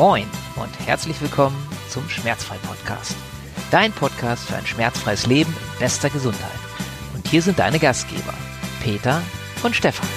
Moin und herzlich willkommen zum Schmerzfrei-Podcast. Dein Podcast für ein schmerzfreies Leben in bester Gesundheit. Und hier sind deine Gastgeber, Peter und Stefan.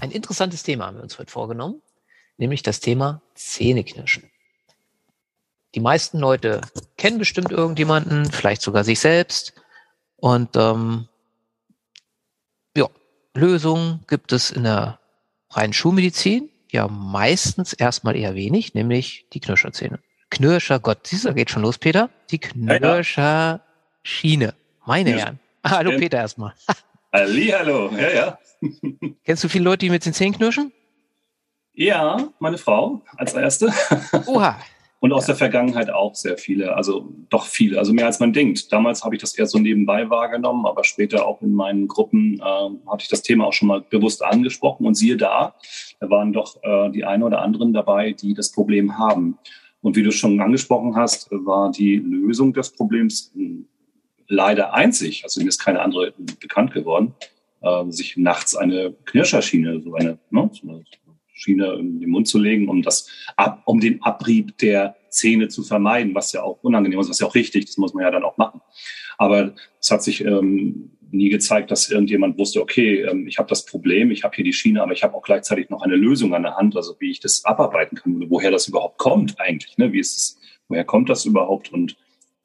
Ein interessantes Thema haben wir uns heute vorgenommen, nämlich das Thema Zähneknirschen. Die meisten Leute kennen bestimmt irgendjemanden, vielleicht sogar sich selbst. Und ähm, ja, Lösungen gibt es in der reinen Schulmedizin ja meistens erstmal eher wenig, nämlich die Knirscherzähne. Knirscher, Gott, siehst du, geht schon los, Peter? Die Knirscherschiene. Meine ja. Herren. Ah, hallo Peter erstmal. Ali, hallo, ja, ja. Kennst du viele Leute, die mit den Zähnen knirschen? Ja, meine Frau als erste. Oha, und aus ja. der Vergangenheit auch sehr viele, also doch viele, also mehr als man denkt. Damals habe ich das eher so nebenbei wahrgenommen, aber später auch in meinen Gruppen äh, hatte ich das Thema auch schon mal bewusst angesprochen. Und siehe da, da waren doch äh, die einen oder anderen dabei, die das Problem haben. Und wie du schon angesprochen hast, war die Lösung des Problems hm, leider einzig, also mir ist keine andere bekannt geworden, äh, sich nachts eine Knirscherschiene, so eine, ne, so eine Schiene in den Mund zu legen, um das ab, um den Abrieb der Zähne zu vermeiden, was ja auch unangenehm ist, was ja auch richtig, das muss man ja dann auch machen. Aber es hat sich ähm, nie gezeigt, dass irgendjemand wusste, okay, ähm, ich habe das Problem, ich habe hier die Schiene, aber ich habe auch gleichzeitig noch eine Lösung an der Hand, also wie ich das abarbeiten kann woher das überhaupt kommt eigentlich, ne? Wie ist es, woher kommt das überhaupt und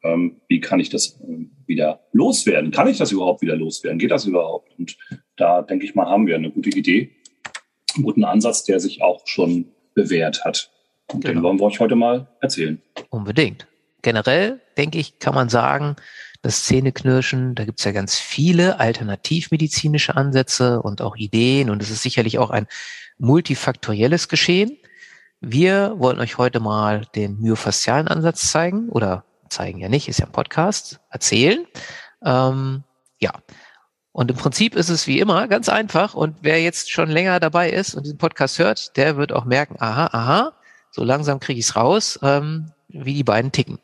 ähm, wie kann ich das äh, wieder loswerden? Kann ich das überhaupt wieder loswerden? Geht das überhaupt? Und da denke ich mal, haben wir eine gute Idee guten Ansatz, der sich auch schon bewährt hat. Und genau. den wollen wir euch heute mal erzählen. Unbedingt. Generell, denke ich, kann man sagen, das Zähneknirschen, da gibt es ja ganz viele alternativmedizinische Ansätze und auch Ideen und es ist sicherlich auch ein multifaktorielles Geschehen. Wir wollen euch heute mal den myofaszialen Ansatz zeigen oder zeigen ja nicht, ist ja ein Podcast, erzählen. Ähm, ja, und im Prinzip ist es wie immer ganz einfach. Und wer jetzt schon länger dabei ist und diesen Podcast hört, der wird auch merken, aha, aha, so langsam kriege ich es raus, ähm, wie die beiden ticken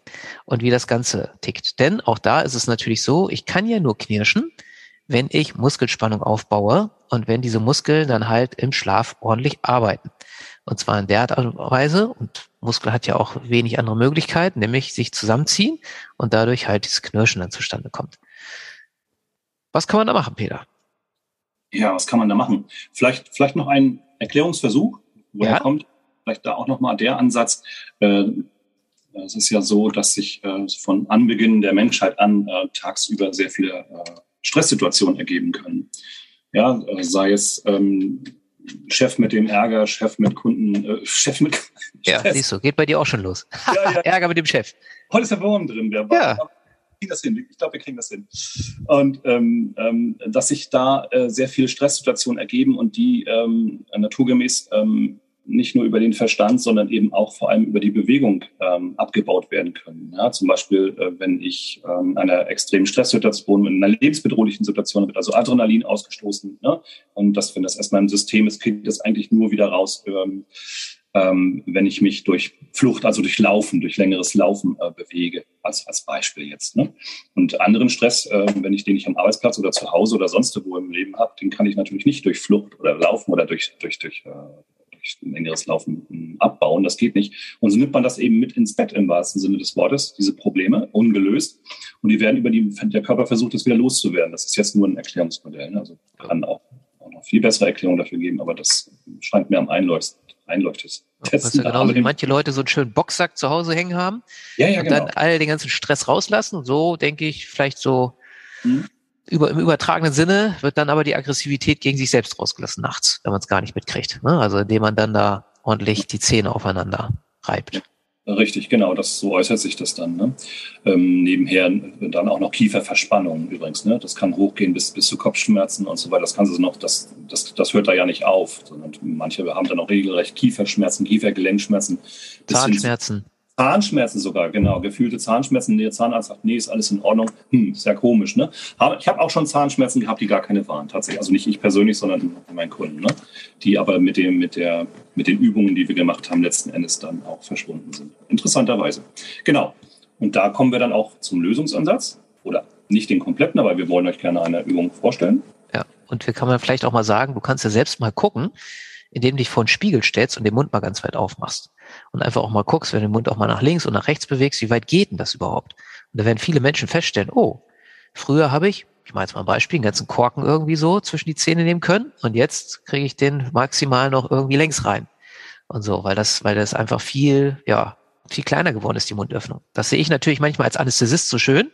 und wie das Ganze tickt. Denn auch da ist es natürlich so, ich kann ja nur knirschen, wenn ich Muskelspannung aufbaue und wenn diese Muskeln dann halt im Schlaf ordentlich arbeiten. Und zwar in der Art und Weise, und Muskel hat ja auch wenig andere Möglichkeiten, nämlich sich zusammenziehen und dadurch halt dieses Knirschen dann zustande kommt. Was kann man da machen, Peter? Ja, was kann man da machen? Vielleicht, vielleicht noch ein Erklärungsversuch, woher ja. kommt. Vielleicht da auch nochmal der Ansatz. Äh, es ist ja so, dass sich äh, von Anbeginn der Menschheit an äh, tagsüber sehr viele Stresssituationen ergeben können. Ja, sei es ähm, Chef mit dem Ärger, Chef mit Kunden, äh, Chef mit. Ja, siehst du, geht bei dir auch schon los. Ja, ja. Ärger mit dem Chef. Heute ist der Wurm drin, der war, ja kriegen das hin. Ich glaube, wir kriegen das hin. Und ähm, ähm, dass sich da äh, sehr viele Stresssituationen ergeben und die ähm, naturgemäß ähm, nicht nur über den Verstand, sondern eben auch vor allem über die Bewegung ähm, abgebaut werden können. Ja, zum Beispiel, äh, wenn ich ähm, in einer extremen Stresssituation, in einer lebensbedrohlichen Situation wird also Adrenalin ausgestoßen. Ne? Und das, wenn das erstmal im System ist, kriegt das eigentlich nur wieder raus. Ähm, ähm, wenn ich mich durch Flucht, also durch Laufen, durch längeres Laufen äh, bewege, als, als Beispiel jetzt. Ne? Und anderen Stress, äh, wenn ich den nicht am Arbeitsplatz oder zu Hause oder sonst wo im Leben habe, den kann ich natürlich nicht durch Flucht oder Laufen oder durch, durch, durch, äh, durch längeres Laufen hm, abbauen. Das geht nicht. Und so nimmt man das eben mit ins Bett im wahrsten Sinne des Wortes, diese Probleme, ungelöst. Und die werden über die, der Körper versucht, das wieder loszuwerden. Das ist jetzt nur ein Erklärungsmodell. Ne? Also kann auch, auch noch viel bessere Erklärungen dafür geben, aber das scheint mir am einleuchtendsten einleuchtest. Testen ja, genauso wie manche Leute so einen schönen Boxsack zu Hause hängen haben ja, ja, und genau. dann all den ganzen Stress rauslassen. So denke ich, vielleicht so hm. über, im übertragenen Sinne wird dann aber die Aggressivität gegen sich selbst rausgelassen nachts, wenn man es gar nicht mitkriegt. Ne? Also indem man dann da ordentlich die Zähne aufeinander reibt. Richtig, genau, das so äußert sich das dann. Ne? Ähm, nebenher dann auch noch Kieferverspannung übrigens. Ne? Das kann hochgehen bis, bis zu Kopfschmerzen und so weiter. Das kann sie noch, das, das, das hört da ja nicht auf, sondern manche haben dann auch regelrecht Kieferschmerzen, Kiefergelenkschmerzen. Zahnschmerzen. Zahnschmerzen sogar, genau. Gefühlte Zahnschmerzen. Der Zahnarzt sagt, nee, ist alles in Ordnung. Hm, sehr komisch, ne? Ich habe auch schon Zahnschmerzen gehabt, die gar keine waren, tatsächlich. Also nicht ich persönlich, sondern mein Kunden, ne? Die aber mit dem, mit der, mit den Übungen, die wir gemacht haben, letzten Endes dann auch verschwunden sind. Interessanterweise. Genau. Und da kommen wir dann auch zum Lösungsansatz. Oder nicht den kompletten, aber wir wollen euch gerne eine Übung vorstellen. Ja, und wir kann man vielleicht auch mal sagen, du kannst ja selbst mal gucken, indem du dich vor den Spiegel stellst und den Mund mal ganz weit aufmachst. Und einfach auch mal guckst, wenn du den Mund auch mal nach links und nach rechts bewegst, wie weit geht denn das überhaupt? Und da werden viele Menschen feststellen, oh, früher habe ich, ich mache jetzt mal ein Beispiel, einen ganzen Korken irgendwie so zwischen die Zähne nehmen können und jetzt kriege ich den maximal noch irgendwie längs rein. Und so, weil das, weil das einfach viel, ja, viel kleiner geworden ist, die Mundöffnung. Das sehe ich natürlich manchmal als Anästhesist so schön,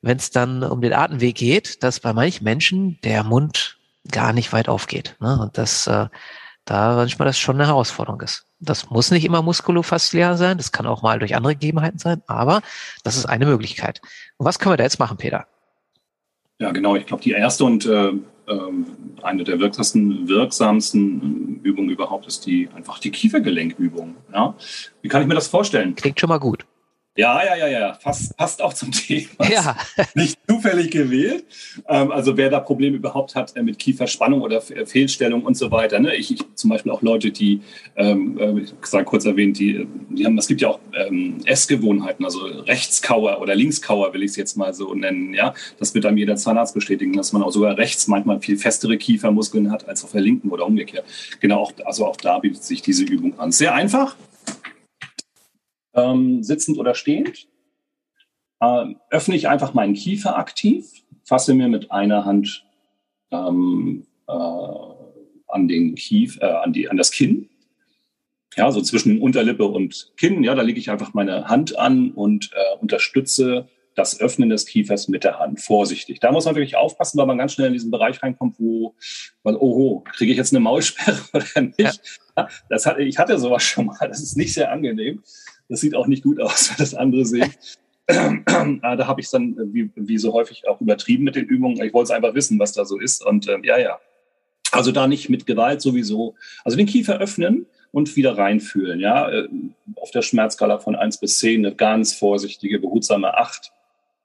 wenn es dann um den Atemweg geht, dass bei manchen Menschen der Mund gar nicht weit aufgeht. Ne? Und das äh, da manchmal das schon eine Herausforderung ist. Das muss nicht immer muskulofaszial sein, das kann auch mal durch andere Gegebenheiten sein, aber das ist eine Möglichkeit. Und was können wir da jetzt machen, Peter? Ja, genau. Ich glaube, die erste und äh, äh, eine der wirksamsten, wirksamsten Übungen überhaupt ist die einfach die Kiefergelenkübung. Ja? Wie kann ich mir das vorstellen? Klingt schon mal gut. Ja, ja, ja, ja, Fast, passt auch zum Thema. Ja. Nicht zufällig gewählt. Ähm, also wer da Probleme überhaupt hat äh, mit Kieferspannung oder Fehlstellung und so weiter. Ne? Ich, ich zum Beispiel auch Leute, die, ähm, äh, ich sage kurz erwähnt, die, die haben, es gibt ja auch ähm, Essgewohnheiten, also Rechtskauer oder Linkskauer will ich es jetzt mal so nennen. Ja, das wird einem jeder Zahnarzt bestätigen, dass man auch sogar rechts manchmal viel festere Kiefermuskeln hat als auf der linken oder umgekehrt. Genau, auch, also auch da bietet sich diese Übung an. Sehr einfach ähm, sitzend oder stehend, äh, öffne ich einfach meinen Kiefer aktiv, fasse mir mit einer Hand ähm, äh, an den Kief, äh, an, die, an das Kinn, ja, so zwischen Unterlippe und Kinn, ja, da lege ich einfach meine Hand an und äh, unterstütze das Öffnen des Kiefers mit der Hand, vorsichtig. Da muss man wirklich aufpassen, weil man ganz schnell in diesen Bereich reinkommt, wo man, oho, kriege ich jetzt eine Maulsperre oder nicht? Ja. Das hatte, ich hatte sowas schon mal, das ist nicht sehr angenehm. Das sieht auch nicht gut aus, wenn das andere sehen. Ah, da habe ich es dann, äh, wie, wie, so häufig, auch übertrieben mit den Übungen. Ich wollte es einfach wissen, was da so ist. Und ähm, ja, ja. Also da nicht mit Gewalt sowieso. Also den Kiefer öffnen und wieder reinfühlen. Ja, äh, auf der Schmerzskala von 1 bis 10 eine ganz vorsichtige, behutsame 8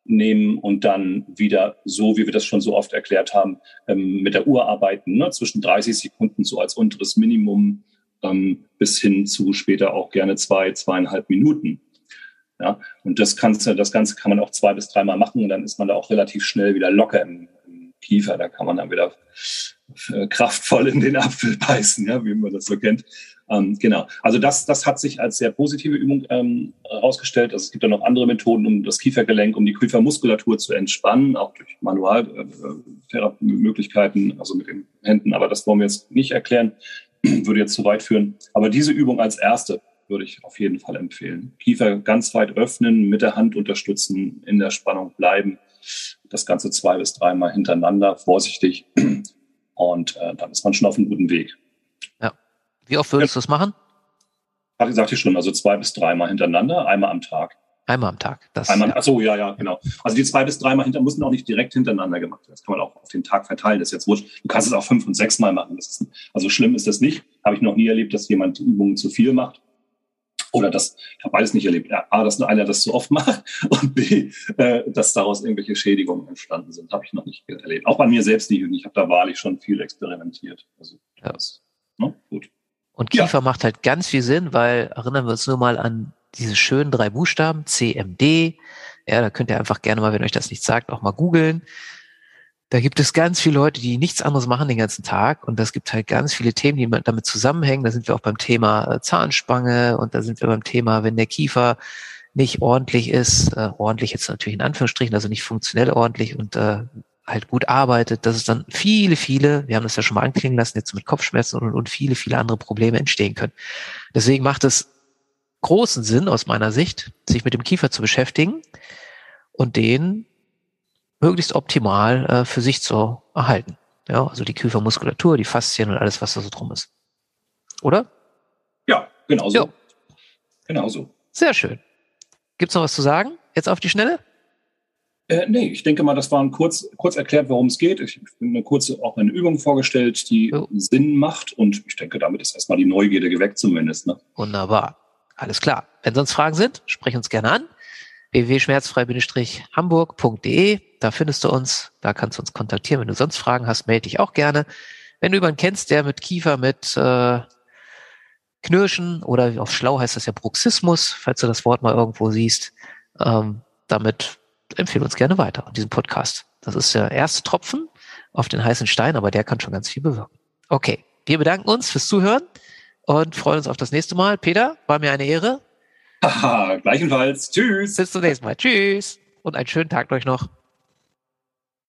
nehmen und dann wieder so, wie wir das schon so oft erklärt haben, ähm, mit der Uhr arbeiten, ne? zwischen 30 Sekunden so als unteres Minimum ähm, bis hin zu später auch gerne zwei, zweieinhalb Minuten. Ja, und das, kannst, das Ganze kann man auch zwei bis dreimal machen und dann ist man da auch relativ schnell wieder locker im, im Kiefer. Da kann man dann wieder äh, kraftvoll in den Apfel beißen, ja, wie man das so kennt. Ähm, genau. Also das, das hat sich als sehr positive Übung ähm, herausgestellt. Also es gibt ja noch andere Methoden, um das Kiefergelenk, um die Kiefermuskulatur zu entspannen, auch durch Manualmöglichkeiten, äh, also mit den Händen. Aber das wollen wir jetzt nicht erklären. würde jetzt zu weit führen. Aber diese Übung als erste würde ich auf jeden Fall empfehlen. Kiefer ganz weit öffnen, mit der Hand unterstützen, in der Spannung bleiben. Das Ganze zwei bis dreimal hintereinander, vorsichtig. Und äh, dann ist man schon auf einem guten Weg. Ja. Wie oft würdest ja. du es machen? Hatte gesagt ich schon, also zwei bis dreimal hintereinander, einmal am Tag. Einmal am Tag. Das, Einmal, ja. Ach so, ja, ja, genau. Also die zwei bis dreimal hinter müssen auch nicht direkt hintereinander gemacht werden. Das kann man auch auf den Tag verteilen. Das ist jetzt wurscht. Du kannst es auch fünf und sechs Mal machen. Ist, also schlimm ist das nicht. Habe ich noch nie erlebt, dass jemand Übungen zu viel macht. Oder das, ich habe beides nicht erlebt. A, dass einer das zu oft macht und B, äh, dass daraus irgendwelche Schädigungen entstanden sind. Habe ich noch nicht erlebt. Auch bei mir selbst nicht. Und ich habe da wahrlich schon viel experimentiert. Also ja. das, ne? gut. Und Kiefer ja. macht halt ganz viel Sinn, weil erinnern wir uns nur mal an diese schönen drei Buchstaben, CMD. Ja, da könnt ihr einfach gerne mal, wenn euch das nicht sagt, auch mal googeln. Da gibt es ganz viele Leute, die nichts anderes machen den ganzen Tag. Und das gibt halt ganz viele Themen, die damit zusammenhängen. Da sind wir auch beim Thema äh, Zahnspange und da sind wir beim Thema, wenn der Kiefer nicht ordentlich ist, äh, ordentlich jetzt natürlich in Anführungsstrichen, also nicht funktionell ordentlich und äh, halt gut arbeitet, dass es dann viele, viele, wir haben das ja schon mal anklingen lassen, jetzt mit Kopfschmerzen und, und viele, viele andere Probleme entstehen können. Deswegen macht es großen Sinn aus meiner Sicht, sich mit dem Kiefer zu beschäftigen und den möglichst optimal äh, für sich zu erhalten. Ja, also die Kiefermuskulatur, die Faszien und alles, was da so drum ist. Oder? Ja, genau so. Ja. Genau so. Sehr schön. Gibt's noch was zu sagen? Jetzt auf die Schnelle? Äh, nee, ich denke mal, das war ein kurz, kurz erklärt, worum es geht. Ich habe eine kurze auch eine Übung vorgestellt, die oh. Sinn macht und ich denke, damit ist erstmal die Neugierde geweckt zumindest. Ne? Wunderbar. Alles klar. Wenn sonst Fragen sind, sprich uns gerne an. www.schmerzfrei-hamburg.de. Da findest du uns. Da kannst du uns kontaktieren. Wenn du sonst Fragen hast, melde dich auch gerne. Wenn du jemanden kennst, der mit Kiefer, mit äh, Knirschen oder auf Schlau heißt das ja Bruxismus, falls du das Wort mal irgendwo siehst, ähm, damit empfehle uns gerne weiter diesen Podcast. Das ist der erste Tropfen auf den heißen Stein, aber der kann schon ganz viel bewirken. Okay, wir bedanken uns fürs Zuhören und freuen uns auf das nächste Mal. Peter, war mir eine Ehre. Haha, gleichenfalls. Tschüss. Bis zum nächsten Mal. Tschüss und einen schönen Tag euch noch.